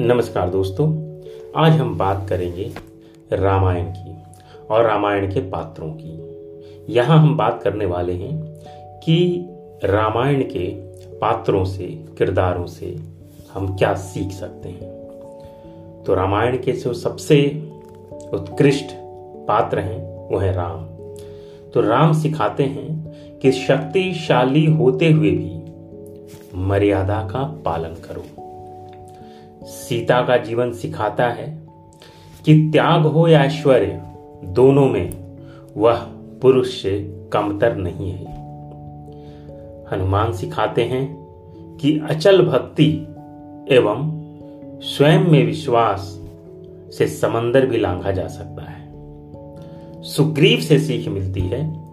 नमस्कार दोस्तों, आज हम बात करेंगे रामायण की और रामायण के पात्रों की। यहाँ हम बात करने वाले हैं कि रामायण के पात्रों से, किरदारों से हम क्या सीख सकते हैं। तो रामायण के जो सबसे उत्कृष्ट पात्र हैं, वो है राम। तो राम सिखाते हैं कि शक्तिशाली होते हुए भी मर्यादा का पालन करो। सीता का जीवन सिखाता है कि त्याग हो या ऐश्वर्य, दोनों में वह पुरुष से कमतर नहीं है। हनुमान सिखाते हैं कि अचल भक्ति एवं स्वयं में विश्वास से समंदर भी लांघा जा सकता है। सुग्रीव से सीख मिलती है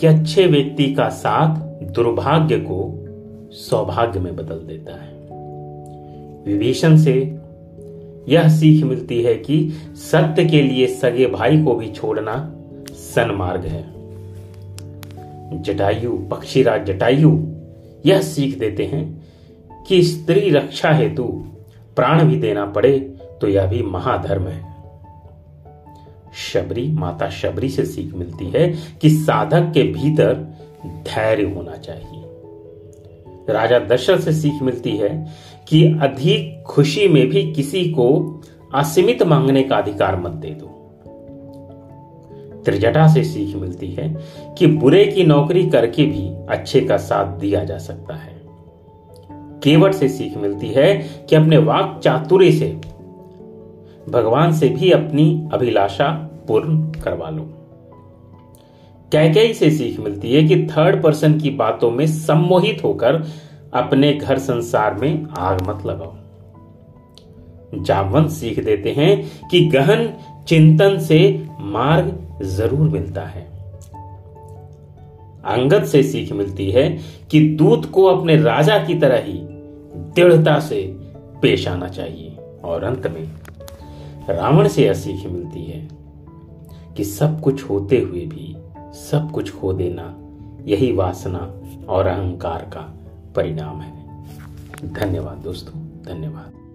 कि अच्छे व्यक्ति का साथ दुर्भाग्य को सौभाग्य में बदल देता है। विभीषण से यह सीख मिलती है कि सत्य के लिए सगे भाई को भी छोड़ना सन्मार्ग है। जटायु, पक्षीराज जटायु, यह सीख देते हैं कि स्त्री रक्षा हेतु प्राण भी देना पड़े तो यह भी महाधर्म है। शबरी, माता शबरी से सीख मिलती है कि साधक के भीतर धैर्य होना चाहिए। राजा दशरथ से सीख मिलती है कि अधिक खुशी में भी किसी को असीमित मांगने का अधिकार मत दे दो। त्रिजटा से सीख मिलती है कि बुरे की नौकरी करके भी अच्छे का साथ दिया जा सकता है। केवट से सीख मिलती है कि अपने वाक चातुर्य से भगवान से भी अपनी अभिलाषा पूर्ण करवा लो। कैकई से सीख मिलती है कि थर्ड पर्सन की बातों में सम्मोहित होकर अपने घर संसार में आग मत लगाओ। जामवंत सीख देते हैं कि गहन चिंतन से मार्ग ज़रूर मिलता है। अंगद से सीख मिलती है कि दूत को अपने राजा की तरह ही दृढ़ता से पेश आना चाहिए। और अंत में रावण से यह सीख मिलती है कि सब कुछ होते हुए भी, सब कुछ खो देना, यही वासना और अहंकार का परिणाम है। धन्यवाद दोस्तों धन्यवाद।